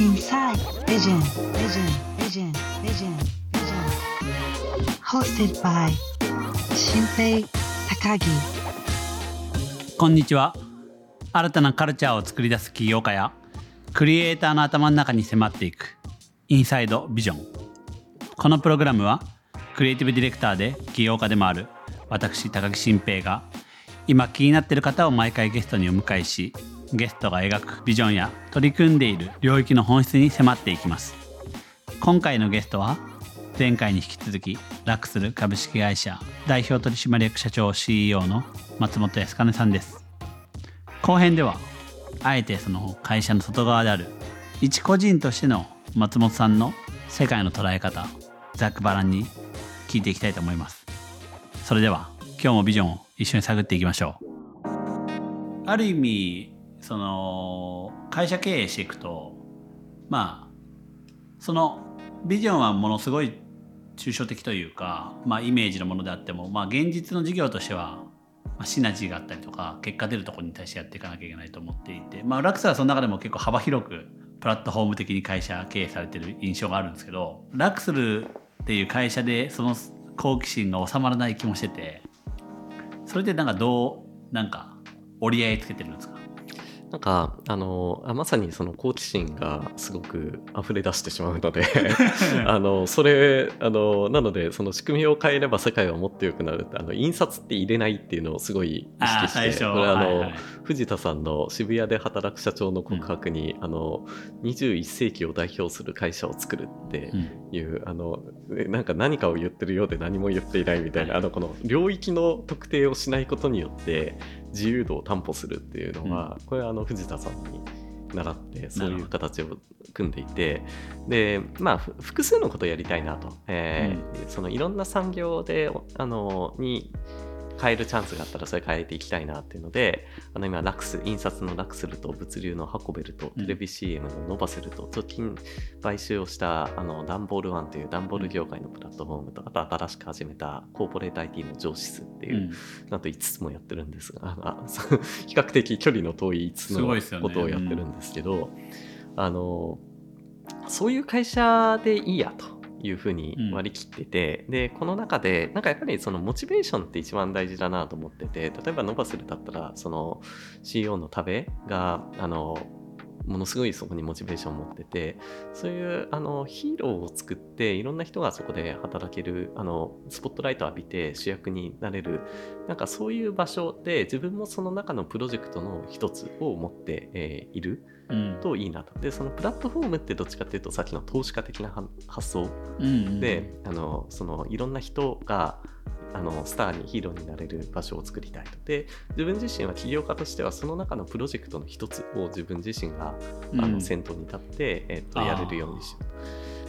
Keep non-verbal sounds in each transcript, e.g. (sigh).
Inside Vision Vision Vision Vision Vision. Hosted by 新平高木こんにちは。新たなカルチャーを作り出す起業家やクリエイターの頭の中に迫っていくインサイドビジョンこのプログラムはクリエイティブディレクターで起業家でもある私高木新平が今気になっている方を毎回ゲストにお迎えしゲストが描くビジョンや取り組んでいる領域の本質に迫っていきます。今回のゲストは前回に引き続きラクスル株式会社代表取締役社長 CEO の松本康金さんです。後編ではあえてその会社の外側である一個人としての松本さんの世界の捉え方ざっくばらんに聞いていきたいと思います。それでは今日もビジョンを一緒に探っていきましょう。ある意味その会社経営していくとまあそのビジョンはものすごい抽象的というか、まあ、イメージのものであっても、まあ、現実の事業としては、まあ、シナジーがあったりとか結果出るところに対してやっていかなきゃいけないと思っていて、まあ、ラクスはその中でも結構幅広くプラットフォーム的に会社経営されてる印象があるんですけどラクスルっていう会社でその好奇心が収まらない気もしててそれでなんかどうなんか折り合いつけてるんですか？なんかあのあまさにその好奇心がすごく溢れ出してしまうので (laughs) あのそれあのなのでその仕組みを変えれば世界はもっと良くなるあの印刷って入れないっていうのをすごい意識してこれあの、はいはい、藤田さんの渋谷で働く社長の告白に、うん、あの21世紀を代表する会社を作るっていう、うん、あのなんか何かを言ってるようで何も言っていないみたいな、はい、あのこの領域の特定をしないことによって自由度を担保するっていうのは、うん、これはあの藤田さんに習ってそういう形を組んでいてでまあ複数のことをやりたいなと、えー、うん、そのいろんな産業であのに変えるチャンスがあったらそれ変えていきたいなっていうのであの今ラクス印刷のラクスルと物流のハコベルとテレビ CM のノバセルと直近買収をしたあのダンボールワンという段ボール業界のプラットフォームとあと新しく始めたコーポレート IT の上司っていう、うん、なんと5つもやってるんですがあ (laughs) 比較的距離の遠い5つのことをやってるんですけど、ね。うん、あのそういう会社でいいやと。いうふうに割り切ってて、うん、でこの中でなんかやっぱりそのモチベーションって一番大事だなと思ってて例えばノバスルだったらその CEO の田部があのものすごいそこにモチベーションを持っててそういうあのヒーローを作っていろんな人がそこで働けるあのスポットライトを浴びて主役になれるなんかそういう場所で自分もその中のプロジェクトの一つを持って、えー、いる。といいなと。で、そのプラットフォームってどっちかっていうと、さっきの投資家的な発想で、あのそのいろんな人があのスターにヒーローになれる場所を作りたいと。で、自分自身は起業家としては、その中のプロジェクトの一つを自分自身が、あの先頭に立って、えー、とやれるようにしよ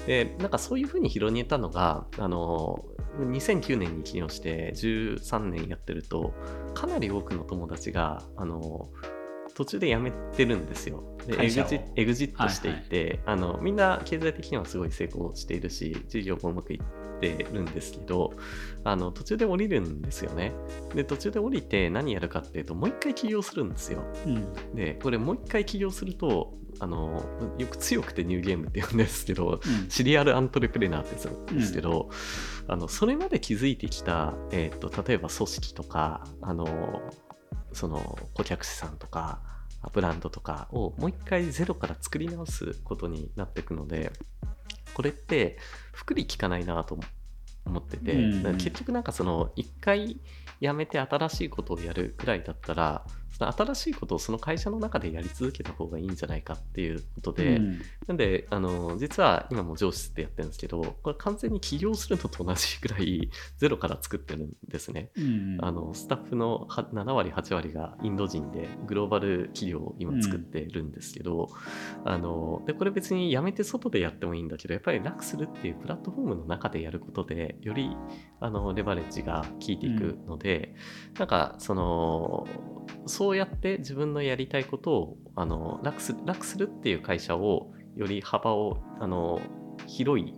う。で、なんかそういうふうに広げたのが、あの2009年に起業して13年やってるとかなり多くの友達があの途中で辞めてるんですよ。でエグジエグジットしていて、はいはい、あのみんな経済的にはすごい成功しているし事業もうまくいってるんですけどあの途中で降りるんですよね。で途中で降りて何やるかっていうともう一回起業するんですよ。うん、でこれもう一回起業するとあのよく強くてニューゲームって言うんですけど、うん、シリアルアントレプレナーって言うんですけど、うん、あのそれまで築いてきた、えーと例えば組織とかあのその顧客者さんとかブランドとかをもう一回ゼロから作り直すことになっていくのでこれって福利効かないなと思ってて、うん、結局なんかその一回やめて新しいことをやるくらいだったら新しいことをその会社の中でやり続けた方がいいんじゃないかっていうことで、うん、なんであの実は今も上司ってやってるんですけどこれ完全に起業するのと同じくらいゼロから作ってるんですね、うん、あのスタッフの7割8割がインド人でグローバル企業を今作ってるんですけど、うん、あのでこれ別にやめて外でやってもいいんだけどやっぱり楽するっていうプラットフォームの中でやることでよりあのレバレッジが効いていくので、なんかそのそうやって自分のやりたいことをあの楽す楽するっていう会社をより幅をあの広い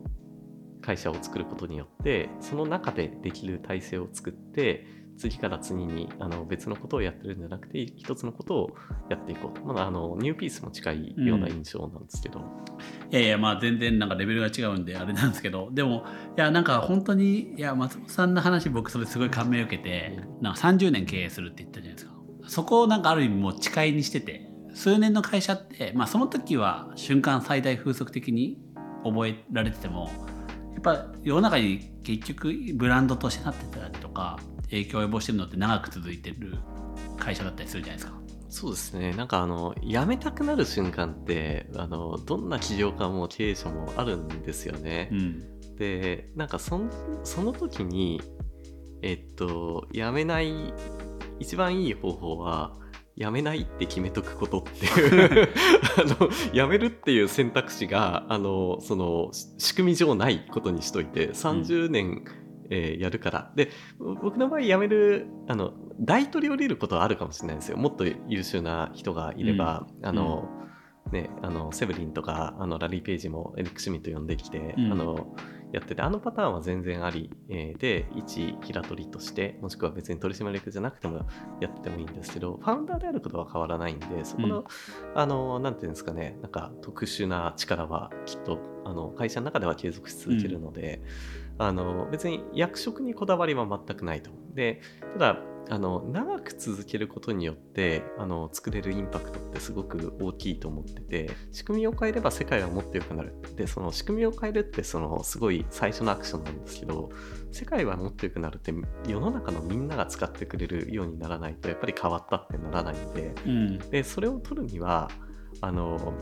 会社を作ることによってその中でできる体制を作って次から次にあの別のことをやってるんじゃなくて一つのことをやっていこうと。まだあのニューピースも近いような印象なんですけど、いやいやまあ全然なんかレベルが違うんであれなんですけど。でもいやなんか本当にいや松本さんの話僕それすごい感銘を受けてなんか30年経営するって言ったじゃないですかそこをなんかある意味もう誓いにしてて数年の会社ってまあその時は瞬間最大風速的に覚えられててもやっぱ世の中に結局ブランドとしてなってたりとか影響を及ぼしてるのって長く続いてる会社だったりするじゃないですか。そうですねなんかあの辞めたくなる瞬間ってあのどんな起業家も経営者もあるんですよね。うん、でなんかその時にえっと辞めない一番いい方法は辞めないって決めとくことっていう。(laughs) あの辞めるっていう選択肢があのそのし仕組み上ないことにしといて30年、えーやるから。で僕の場合辞めるあの大取り降りることはあるかもしれないんですよ。もっと優秀な人がいれば、あの、ね、あのセブリンとかあのラリー・ページもエリック・シュミット呼んできて、うん。あのやっててあのパターンは全然あり、えーで一平取りとしてもしくは別に取締役じゃなくてもやっててもいいんですけどファウンダーであることは変わらないんでそこの、うんあのなんていうんですかねなんか特殊な力はきっとあの会社の中では継続し続けるので、あの別に役職にこだわりは全くないと。でただあの長く続けることによってあの作れるインパクトってすごく大きいと思ってて仕組みを変えれば世界はもっと良くなる。でその仕組みを変えるってそのすごい最初のアクションなんですけど世界はもっと良くなるって世の中のみんなが使ってくれるようにならないとやっぱり変わったってならないんでうん。でそれを取るにはあの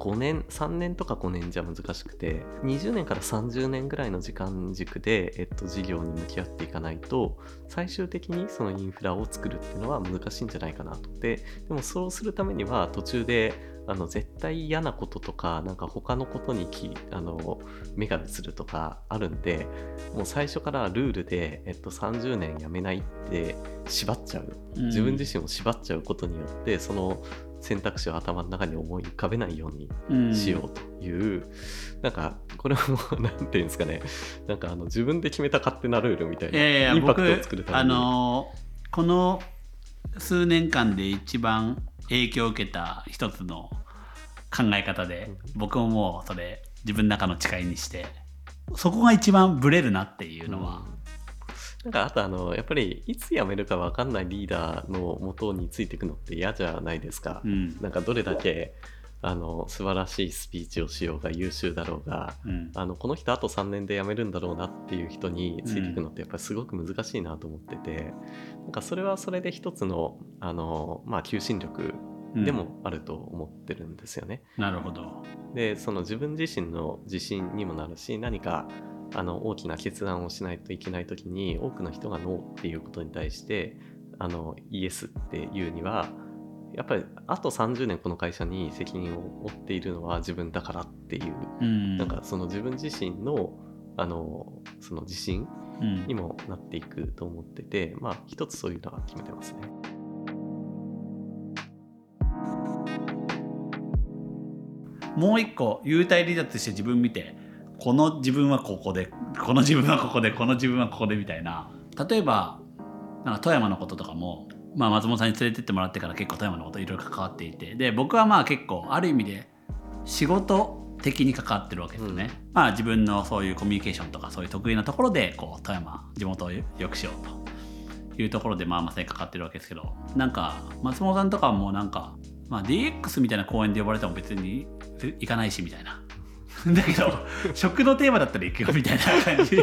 5年3年とか5年じゃ難しくて20年から30年ぐらいの時間軸で、えっと、事業に向き合っていかないと最終的にそのインフラを作るっていうのは難しいんじゃないかなと。ででもそうするためには途中であの絶対嫌なこととかなんか他のことにきあの目が移るとかあるんでもう最初からルールで、えっと、30年やめないって縛っちゃう。自分自身を縛っちゃうことによってその選択肢を頭の中に思い浮かべないように身しようという、なんかこれもなんていうんですかね。なんかあの自分で決めた勝手なルールみたいな、インパクトを僕作るために。あのーこの数年間で一番影響を受けた一つの考え方で、僕ももうそれ自分の中の誓いにしてそこが一番ブレるなっていうのは、なんかあとあのやっぱりいつ辞めるか分かんないリーダーのもとについていくのって嫌じゃないですか、うん。なんかどれだけあの素晴らしいスピーチをしようが優秀だろうがうん。あのこの人あと3年で辞めるんだろうなっていう人についていくのってやっぱりすごく難しいなと思ってて、なんかそれはそれで一つのあの、まあ、求心力うん。でもあると思ってるんですよね。なるほど。でその自分自身の自信にもなるし何かあの大きな決断をしないといけない時に多くの人がノーっていうことに対してあのイエスっていうにはやっぱりあと30年この会社に責任を負っているのは自分だからっていううんなんかその自分自身のあのその自信うんにもなっていくと思ってて、まあ一つそういうのは決めてますね。もう一個幽体離脱して自分見てこの自分はここでこの自分はここでこの自分はここでみたいな。例えばなんか富山のこととかも、まあ、松本さんに連れてってもらってから結構富山のこといろいろ関わっていて。で僕はまあ結構ある意味で仕事的に関わってるわけですよね、まあ自分のそういうコミュニケーションとかそういう得意なところでこう富山地元を良くしようというところでまあまさに関わってるわけですけど。なんか松本さんとかはもうなんか、まあ、DX みたいな公演で呼ばれても別に行かないしみたいな。(laughs) だけど食のテーマだったら行くよみたいな感じ。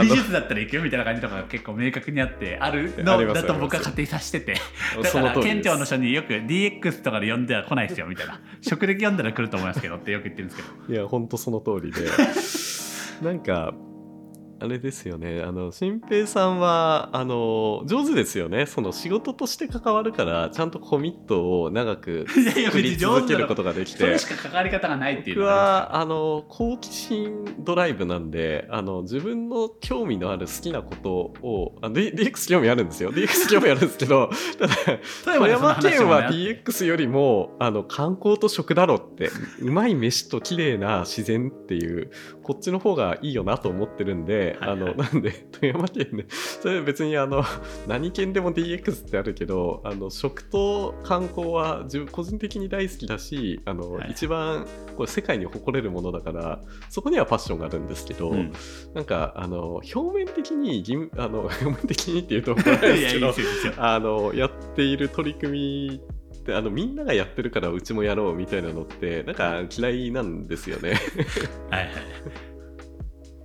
美術だったら行くよみたいな感じとかが結構明確にあってあるあのだと僕は勝手に察してて。だそから県庁の人によく DX とかで呼んでは来ないですよみたいな。(laughs) 食歴読んだら来ると思いますけどってよく言ってるんですけど。いや、ほんとその通りで。なんか、あれですよね。あの、新平さんは、あの、上手ですよね。その仕事として関わるから、ちゃんとコミットを長く (laughs) 作り続けることができてそれし。か関わり方がないっていう僕は、あの、好奇心ドライブなんで、あの、自分の興味のある好きなことを、あ DX 興味あるんですよ。DX 興味あるんですけど、(laughs) ただ、富富山山県はね DX よりもあの観光と食だろってうまい飯と綺麗な自然っていうこっちの方がいいよなと思ってるんでで、はいはい。あの (laughs) なんで富山県で (laughs) それ別にあの (laughs) 何県でも DX ってあるけどあの食と観光は自分個人的に大好きだしあの、はい一番これ世界に誇れるものだからそこにはパッションがあるんですけど、うん。なんかあの表面的にあの表面的にっていうとですけどあのやっている取り組みってあのみんながやってるからうちもやろうみたいなのってなんか嫌いなんですよね。はいはい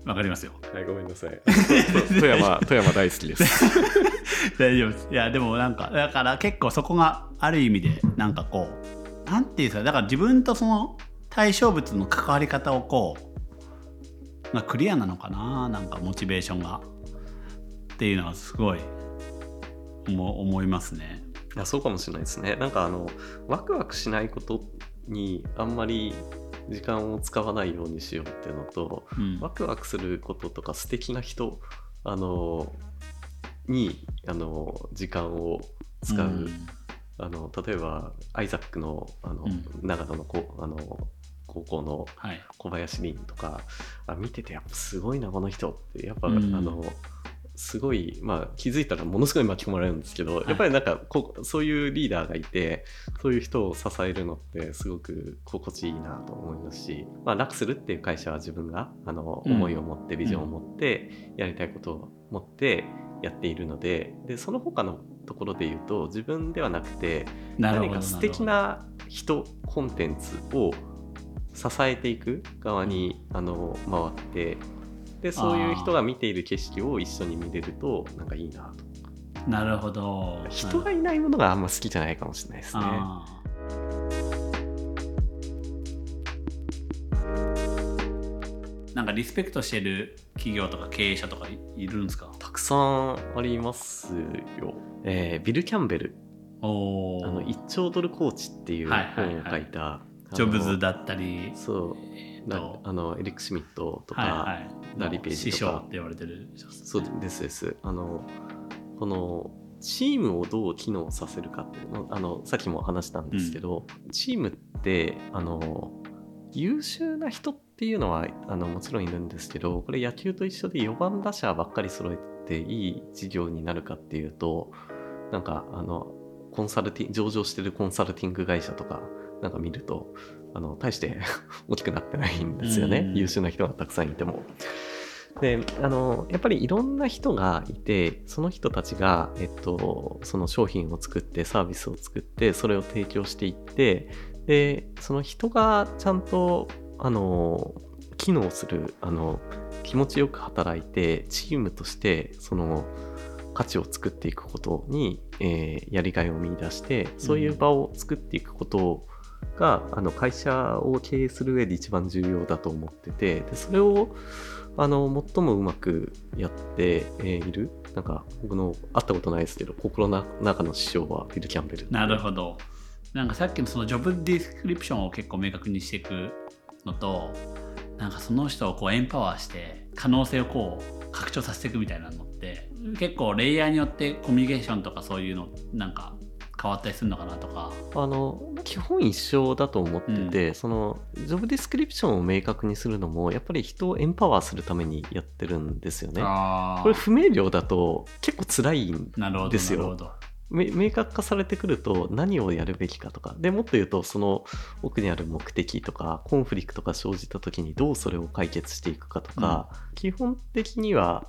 わかりますよはい、ごめんなさい。(laughs) 富山、富山大好きです。(laughs) 大丈夫ですいやでもなんかだから結構そこがある意味でなんかこうなんていうんですかだから自分とその対象物の関わり方をこう、まあ、クリアなのかななんかモチベーションがっていうのはすごい思思いますね。いや、そうかもしれないですね。なんかあの、ワクワクしないことにあんまり時間を使わないようにしようっていうのと、うん。ワクワクすることとか素敵な人、あの、に、あの、時間を使う。ん。あの、例えば、アイザックの、あの、うん。長野のこあの高校のはい。小林凛とかあ見ててやっぱすごいなこの人って。やっぱ、うん。あのすごい、まあ、気づいたらものすごい巻き込まれるんですけど、い。やっぱりなんかこうそういうリーダーがいてそういう人を支えるのってすごく心地いいなと思いますし、まあ、楽するっていう会社は自分があのうん。思いを持ってビジョンを持ってやりたいことを持ってやっているのででその他のところで言うと自分ではなくて何か素敵な人コンテンツを支えていく側にあの回ってでそういう人が見ている景色を一緒に見れるとなんかいいなと。なるほど。人がいないものがあんま好きじゃないかもしれないですね。なんかリスペクトしてる企業とか経営者とかいいるんですか？たくさんありますよ、えービル・キャンベルおおあの1兆ドルコーチっていうはいはい本をはい書いた、ジョブズだったり。そう。あのエリック・シュミットとか、はいはいラリーページとか。師匠って言われてるそうですです。あの、この、チームをどう機能させるかっていうの、あの、さっきも話したんですけど、チームって、あの、優秀な人っていうのは、あの、もちろんいるんですけど、これ野球と一緒で4番打者ばっかり揃えていい事業になるかっていうと、なんか、あの、コンサルティング、上場してるコンサルティング会社とか、なんか見ると、あの、大して (laughs) 大きくなってないんですよね。うん優秀な人がたくさんいても。であのやっぱりいろんな人がいてその人たちが、えっと、その商品を作ってサービスを作ってそれを提供していってでその人がちゃんとあの機能するあの気持ちよく働いてチームとしてその価値を作っていくことに、えーやりがいを見出してそういう場を作っていくことが、あの会社を経営する上で一番重要だと思っててでそれをあの最もうまくやって、いる。なんか僕の会ったことないですけど心の中の師匠はビル・キャンベル。なるほど。なんかさっきのそのジョブディスクリプションを結構明確にしていくのとなんかその人をこうエンパワーして可能性をこう拡張させていくみたいなのって結構レイヤーによってコミュニケーションとかそういうのなんか変わったりするのかなとか。あの基本一緒だと思ってて、そのジョブディスクリプションを明確にするのもやっぱり人をエンパワーするためにやってるんですよね。これ不明瞭だと結構辛いんですよ。明確化されてくると何をやるべきかとか。でもっと言うとその奥にある目的とかコンフリクトが生じた時にどうそれを解決していくかとか、基本的には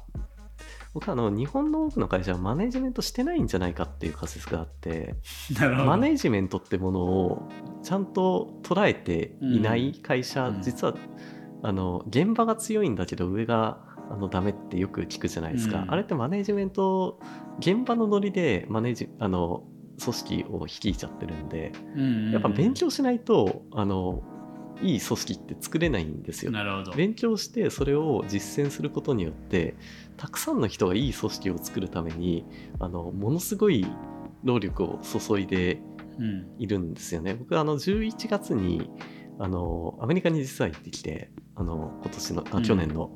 僕はあの日本の多くの会社はマネジメントしてないんじゃないかっていう仮説があってマネジメントってものをちゃんと捉えていない会社、うん。実はあの現場が強いんだけど上があのダメってよく聞くじゃないですか、うん。あれってマネジメント現場のノリでマネジあの組織を率いちゃってるんでやっぱ勉強しないとあのいい組織って作れないんですよ。なるほど勉強してそれを実践することによってたくさんの人がいい組織を作るためにあのものすごい労力を注いでうんいるんですよね。僕あの11月にあのアメリカに実は行ってきてあの今年のうんあ去年の、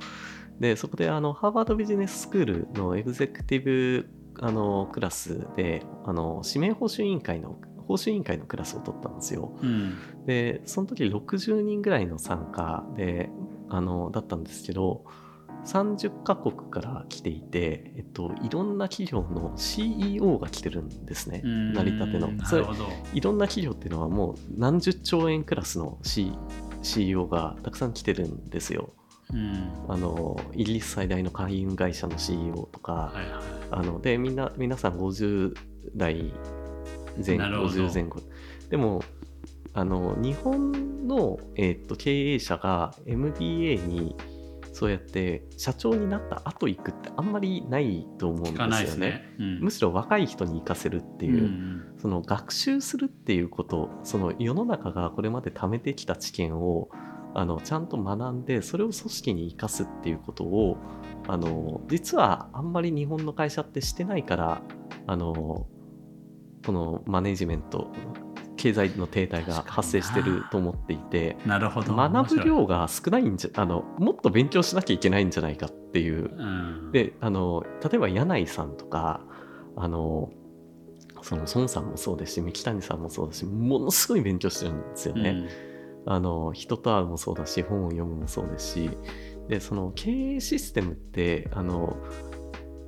でそこであのハーバードビジネススクールのエグゼクティブあのクラスであの指名報酬委員会の報酬委員会のクラスを取ったんですよ。うん。でその時60人ぐらいの参加であのだったんですけど30カ国から来ていて、えっと、いろんな企業の CEO が来てるんですねうん。成り立ての。それいろんな企業っていうのはもう何十兆円クラスの、C、CEO がたくさん来てるんですよ。うん。あのイギリス最大の海運会社の CEO とか、はいはい。あのでみんな皆さん50代前なるほど50前後でもあの日本の、えーっと経営者が MBA にそうやって社長になった後行くってあんまりないと思うんでよね。ね。うんむしろ若い人に行かせるってうんいう、うんその学習するっていうことその世の中がこれまで貯めてきた知見をあのちゃんと学んでそれを組織に生かすっていうことをあの実はあんまり日本の会社ってしてないからあのこのマネジメント経済の停滞が発生してると思っていてなるほど。学ぶ。量が少ないんじゃあのもっと勉強しなきゃいけないんじゃないかっていううん、であの例えば柳井さんとかあのその孫さんもそうですし三木谷さんもそうだしものすごい勉強してるんですよね。あの人と会うもそうだし本を読むもそうですしでその経営システムってあの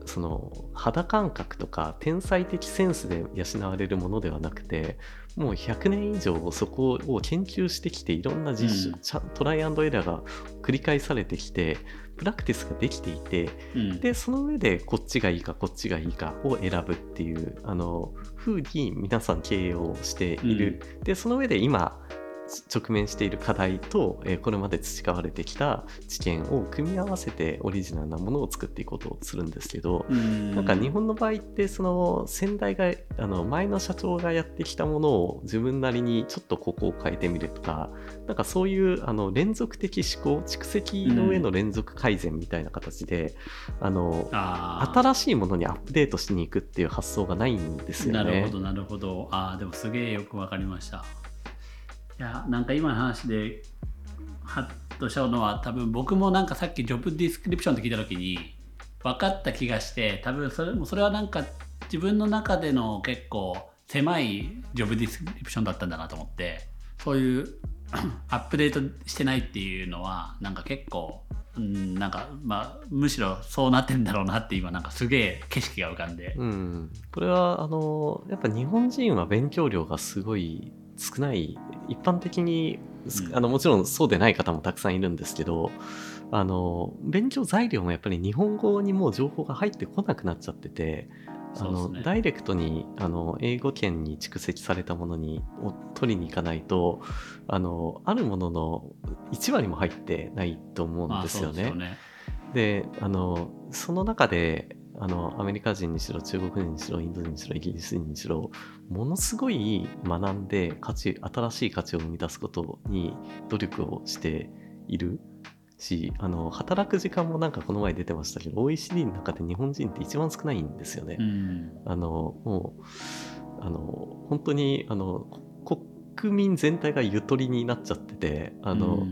その肌感覚とか天才的センスで養われるものではなくてもう100年以上そこを研究してきていろんな実習、うん。トライアンドエラーが繰り返されてきてプラクティスができていてうん。うんでその上でこっちがいいかこっちがいいかを選ぶっていうあの風に皆さん経営をしている、でその上で今直面している課題と、えーこれまで培われてきた知見を組み合わせてオリジナルなものを作っていこうとするんですけど、うん。なんか日本の場合ってその先代があの前の社長がやってきたものを自分なりにちょっとここを変えてみるとかなんかそういうあの連続的思考蓄積の上の連続改善みたいな形で、あの新しいものにアップデートしに行くっていう発想がないんですよね。なるほどなるほど。ああでもすげえよくわかりましたいやなんか今の話でハッとしたのは多分僕もなんかさっき job description って聞いた時に分かった気がして多分それもそれはなんか自分の中での結構狭い job description だったんだなと思ってそういう (clears throat) アップデートしてないっていうのはなんか結構うんなんかまあむしろそうなってんだろうなって今なんかすげえ景色が浮かんで、うん、これはあのやっぱ日本人は勉強量がすごい少ない。一般的に、あのもちろんそうでない方もたくさんいるんですけどあの勉強材料もやっぱり日本語にもう情報が入ってこなくなっちゃっててあそうですね。のダイレクトにあの英語圏に蓄積されたものにを取りに行かないとあのあるものの1割も入ってないと思うんですよね。まあですよね。であのその中であのアメリカ人にしろ中国人にしろインド人にしろイギリス人にしろものすごい学んで価値新しい価値を生み出すことに努力をしているしあの働く時間もなんかこの前出てましたけど OECD の中で日本人って一番少ないんですよね。うんあのもうあの本当にあの国民全体がゆとりになっちゃっててあの、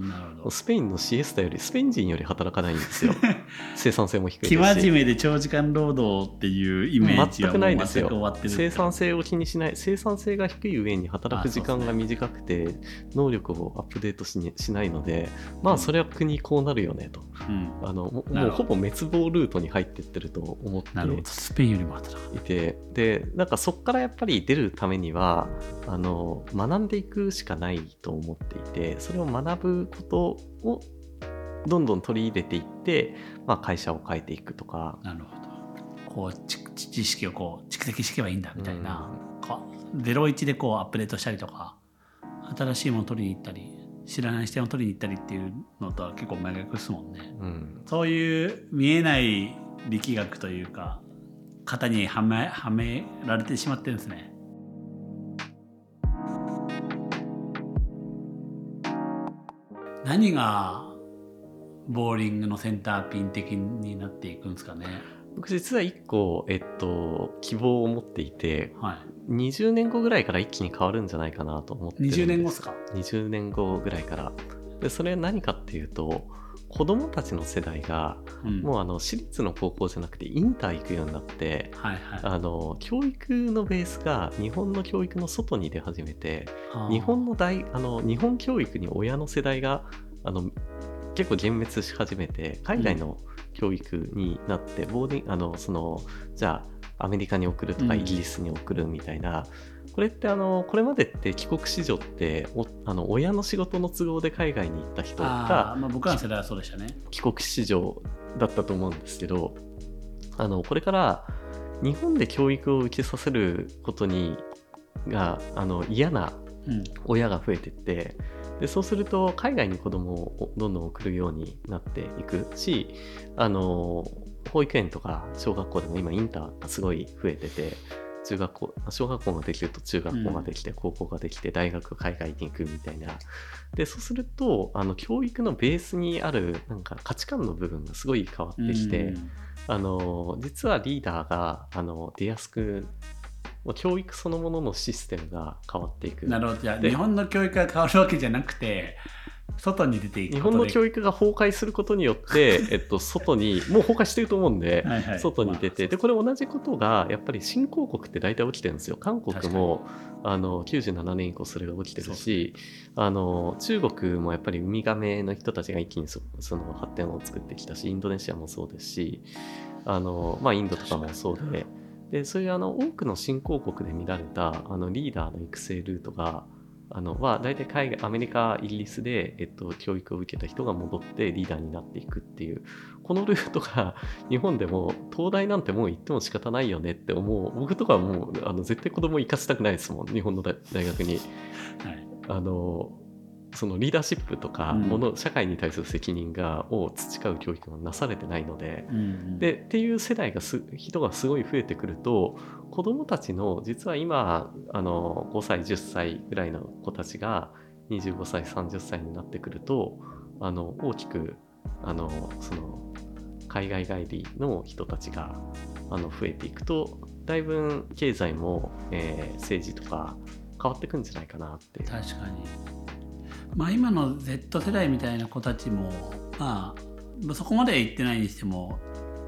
スペインのシエスタよりスペイン人より働かないんですよ。(laughs) 生産性も低いですし。生真面目で長時間労働っていうイメージは全くないですよ。生産性を気にしない生産性が低い上に働く時間が短くて、能力をアップデートしにしないのでまあそれは国こうなるよねと。うん。あのもうほぼ滅亡ルートに入ってってると思ってスペインよりも働く。いて。でなんかそこからやっぱり出るためにはあの学んでいくしかないと思っていてそれを学ぶことをどんどん取り入れていって、まあ、会社を変えていくとか。なるほど。こう知知識をこう蓄積していけばいいんだみたいな、こう01でこうアップデートしたりとか新しいものを取りに行ったり知らない視点を取りに行ったりっていうのとは結構真逆ですもんね。うん。そういう見えない力学というか型にはめはめられてしまってるんですね何がボーリングのセンターピン的になっていくんですかね？僕実は1個、えっと、希望を持っていてはい。20年後ぐらいから一気に変わるんじゃないかなと思ってるんです。20年後ですか？20年後ぐらいから。でそれは何かっていうと子供たちの世代がうん。もうあの私立の高校じゃなくてインター行くようになってはいはい。あの教育のベースが日本の教育の外に出始めてはあ。日本の大あの日本教育に親の世代があの結構幻滅し始めて海外の教育になって、ボーディンあのそのじゃあアメリカに送るとかうん。イギリスに送るみたいな、これってあのこれまでって帰国子女っておあの親の仕事の都合で海外に行った人あがあ、まあ、僕らの世代はそうでしたね。帰国子女だったと思うんですけどあのこれから日本で教育を受けさせることにがあの嫌なうん。親が増えてってでそうすると海外に子供をどんどん送るようになっていくしあの保育園とか小学校でも今インターがすごい増えてて中学校小学校ができると中学校ができて、高校ができて大学海外に行くみたいな。でそうするとあの教育のベースにあるなんか価値観の部分がすごい変わってきて、うん。あの実はリーダーがあの出やすく教育そのもののシステムが変わっていく。なるほど。じゃあ、で日本の教育が変わるわけじゃなくて、外に出ていく日本の教育が崩壊することによって、(laughs) えっと、外にもう崩壊してると思うんで、はいはい。外に出て、まあでこれ同じことがやっぱり新興国って大体起きてるんですよ。韓国もあの97年以降それが起きてるしあの中国もやっぱりウミガメの人たちが一気にそその発展を作ってきたしインドネシアもそうですしあの、まあ、インドとかもそうで。でそういうあの多くの新興国で見られたあのリーダーの育成ルートがあのは大体海外アメリカイギリスで、えっと、教育を受けた人が戻ってリーダーになっていくっていうこのルートが日本でも東大なんてもう行っても仕方ないよねって思う僕とかはもうあの絶対子供行かせたくないですもん日本の大大学に。はい。あのそのリーダーシップとかうん。もの、社会に対する責任がを培う教育がなされてないので、でっていう世代がす人がすごい増えてくると子どもたちの実は今あの5歳10歳ぐらいの子たちが25歳30歳になってくるとあの大きくあのその海外帰りの人たちがあの増えていくとだいぶ経済も、えー政治とか変わってくんじゃないかなって。確かにまあ今の Z 世代みたいな子たちもまあそこまで言ってないにしても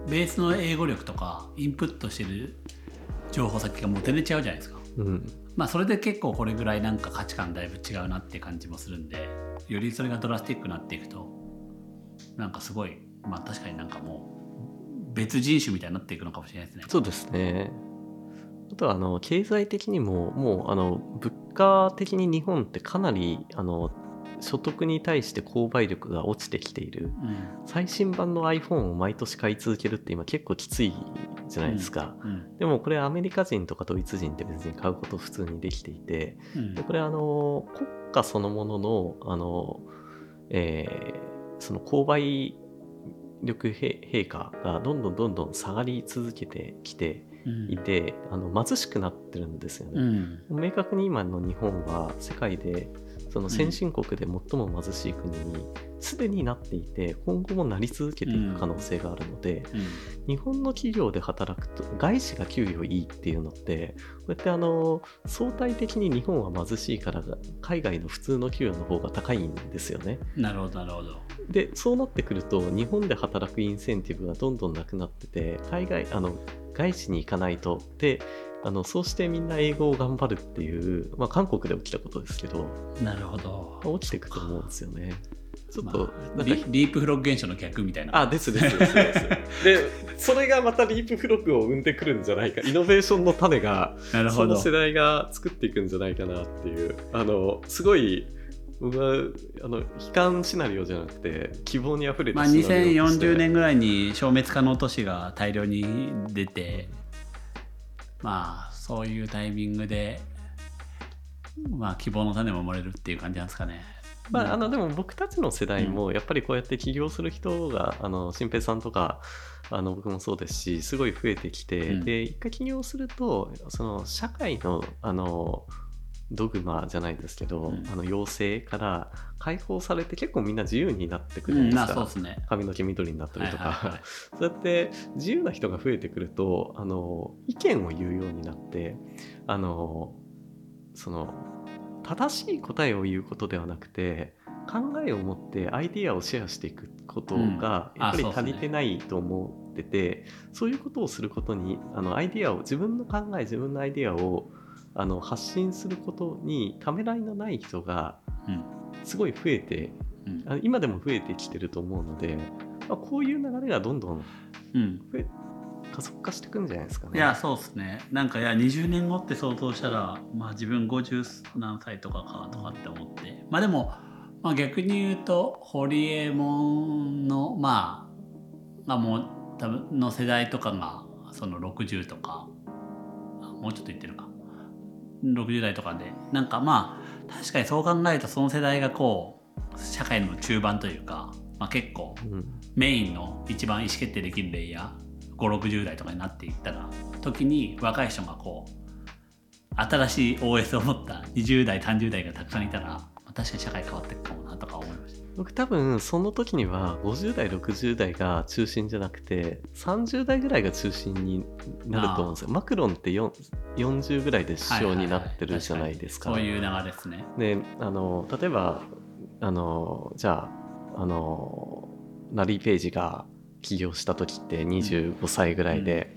ベースの英語力とかインプットしてる情報先がもう全然違うじゃないですか。うん。まあそれで結構これぐらいなんか価値観だいぶ違うなって感じもするんでよりそれがドラスティックになっていくとなんかすごいまあ確かになんかもう別人種みたいになっていくのかもしれないですね。そうですね。あとはあの経済的にももうあの物価的に日本ってかなりあの所得に対して購買力が落ちてきているうん最新版の iPhone を毎年買い続けるって今結構きついじゃないですか、うんでもこれアメリカ人とかドイツ人って別に買うこと普通にできていてでこれあの国家そのもののあの、えーその購買力陛下がどんどんどんどん下がり続けてきていて、あの貧しくなってるんですよね。明確に今の日本は世界でその先進国で最も貧しい国にすでになっていて今後もなり続けていく可能性があるので、うん日本の企業で働くと外資が給与いいっていうのってこうやってあの相対的に日本は貧しいから海外の普通の給与の方が高いんですよね。なるほどなるほどでそうなってくると日本で働くインセンティブがどんどんなくなってて海外あの外資に行かないと。であのそうしてみんな英語を頑張るっていう、まあ、韓国で起きたことですけど。なるほど。起きていくと思うんですよね。ちょっまと、あ、なんかリリープフロッグ現象の逆みたいな。あ、ですですですです。(laughs) で、それがまたリープフロッグを生んでくるんじゃないか、イノベーションの種が、なるほど。その世代が作っていくんじゃないかなっていう、あの、すごい、僕はあの悲観シナリオじゃなくて希望にあふれたまあ、シナリオとして。2040年ぐらいに消滅可能都市が大量に出てまあそういうタイミングでまあ希望の種も生まれるっていう感じなんですかね。まあ、あのでも僕たちの世代もやっぱりこうやって起業する人があの新平さんとかあの僕もそうですしすごい増えてきて、うん。で一回起業するとその社会のあのドグマじゃないですけど、うん。あの要請から解放されて結構みんな自由になってくうん、るじゃないですか、うですね。髪の毛緑になったりとか、はいはいはい。(laughs) そうやって自由な人が増えてくるとあの意見を言うようになってあのその正しい答えを言うことではなくて考えを持ってアイディアをシェアしていくことうん。があやっぱり足りてないと思ってて、そういうことをすることにあのアイディアを自分の考え自分のアイディアをあの発信することにためらいのない人がうん。すごい増えてうん。今でも増えてきてると思うので、まあ、こういう流れがどんどんうん。増え加速化していくんじゃないですかね。いやそうですね。なんかいや20年後って想像したらまあ自分50何歳とかかなとかって思って。まあでも、まあ、逆に言うとホリエモンのまあがもう多分の世代とかがその60とかあもうちょっと言ってるか60代とかでなんかまあ確かにそう考えるとその世代がこう社会の中盤というか、まあ、結構うん。メインの一番意思決定できるレイヤー560代とかになっていったら時に若い人がこう新しい OS を持った20代30代がたくさんいたら、まあ確かに社会変わっていくかもなとか思いました。僕多分その時には50代60代が中心じゃなくて30代ぐらいが中心になると思うんですよ。マクロンって4 40ぐらいで首相になってるじゃないですか。そういう流れですね。であの例えばあのじゃああのラリー・ペイジが起業した時って25歳ぐらいで、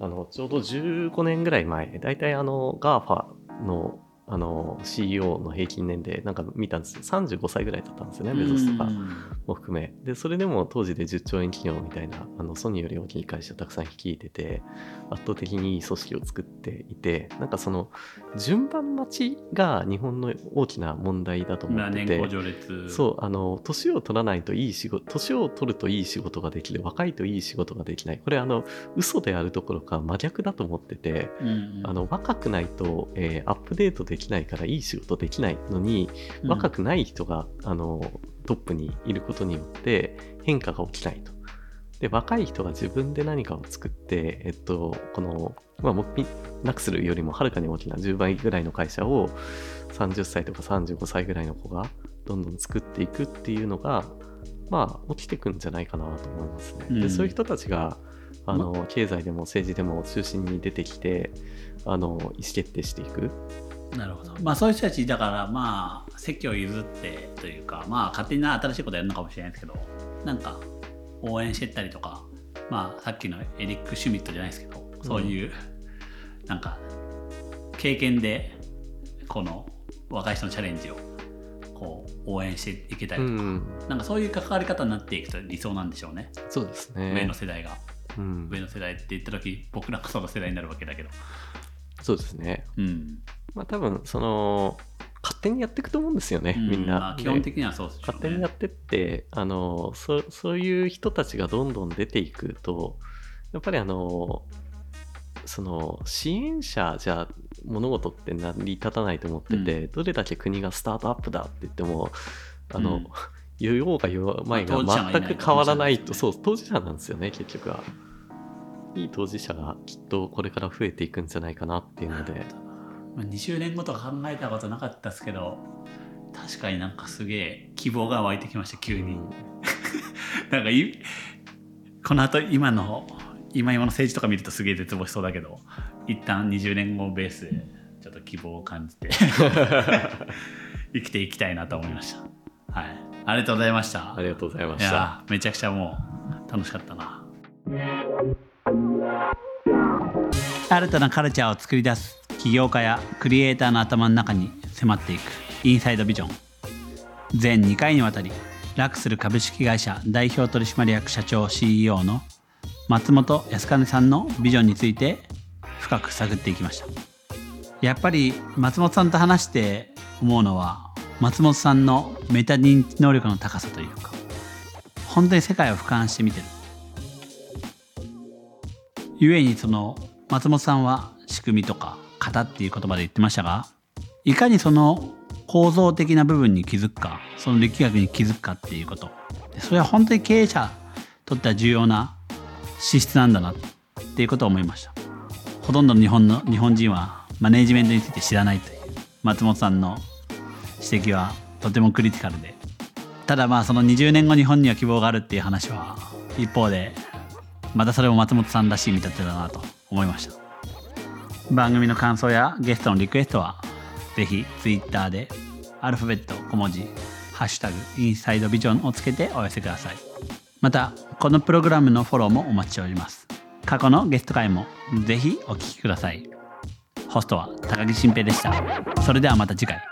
あのちょうど15年ぐらい前大体あの GAFA のあの CEO の平均年齢なんか見たんです35歳ぐらいだったんですよねベゾスとか。うんも含め。でそれでも当時で10兆円企業みたいなあのソニーより大きい会社たくさん率いてて圧倒的にいい組織を作っていてなんかその順番待ちが日本の大きな問題だと思まあってて。そうあの年を取らないといい仕事年を取るといい仕事ができる若いといい仕事ができない。これあの嘘であるどころか真逆だと思っててうんうん。あの若くないと、えーアップデートできないからいい仕事できないのに若くない人が、あのトップにいることによって変化が起きないと。で若い人が自分で何かを作って、えっと、この、まあ、僕ナクスルよりもはるかに大きな10倍ぐらいの会社を30歳とか35歳ぐらいの子がどんどん作っていくっていうのが、まあ、起きてくんじゃないかなと思いますね。うんでそういう人たちがあの経済でも政治でも中心に出てきてあの意思決定していく。なるほど。まあそういう人たちだからまあ席を譲ってというかまあ勝手にな新しいことやるのかもしれないですけどなんか応援してったりとかまあさっきのエリック・シュミットじゃないですけどそういう、なんか経験でこの若い人のチャレンジをこう応援していけたりとか、うん、なんかそういう関わり方になっていくと理想なんでしょうね、そうですね。上の世代が。うん。上の世代って言った時僕らこその世代になるわけだけどそうですね。うん、まあ多分その勝手にやっていくと思うんですよね、みんな。まあ、基本的にはそうですよね勝手にやってってあのそそういう人たちがどんどん出ていくとやっぱりあのその支援者じゃ物事って成り立たないと思ってて、どれだけ国がスタートアップだって言ってもあの、うん (laughs) 言おうが言わないが全く変わらないと、とそう当事者なんですよね結局は。いい当事者がきっとこれから増えていくんじゃないかなっていうので。まあ20年後とか考えたことなかったですけど確かになんかすげえ希望が湧いてきました急に、(laughs) なんかいこの後今の今今の政治とか見るとすげえ絶望しそうだけど一旦20年後ベースでちょっと希望を感じて (laughs) 生きていきたいなと思いました。はい。ありがとうございました。ありがとうございまいした。やめちゃくちゃもう楽しかったな新たなカルチャーを作り出す起業家やクリエイターの頭の中に迫っていくインサイドビジョン。全2回にわたりラクスル株式会社代表取締役社長 CEO の松本康兼さんのビジョンについて深く探っていきました。やっぱり松本さんと話して思うのは松本さんのメタ認知能力の高さというか本当に世界を俯瞰して見てる。ゆえにその松本さんは仕組みとか型っていう言葉で言ってましたがいかにその構造的な部分に気づくかその力学に気づくかっていうこと。それは本当に経営者にとっては重要な資質なんだなっていうことを思いました。ほとんどの日本の日本人はマネージメントについて知らないという松本さんの指摘はとてもクリティカルで。ただまあその20年後日本には希望があるっていう話は一方でまたそれも松本さんらしい見立てだなと思いました。番組の感想やゲストのリクエストはぜひ Twitter でアルファベット小文字「ハッシュタグインサイドビジョン」をつけてお寄せください。またこのプログラムのフォローもお待ちしております。過去のゲスト回もぜひお聞きください。ホストは高木新平でした。それではまた次回。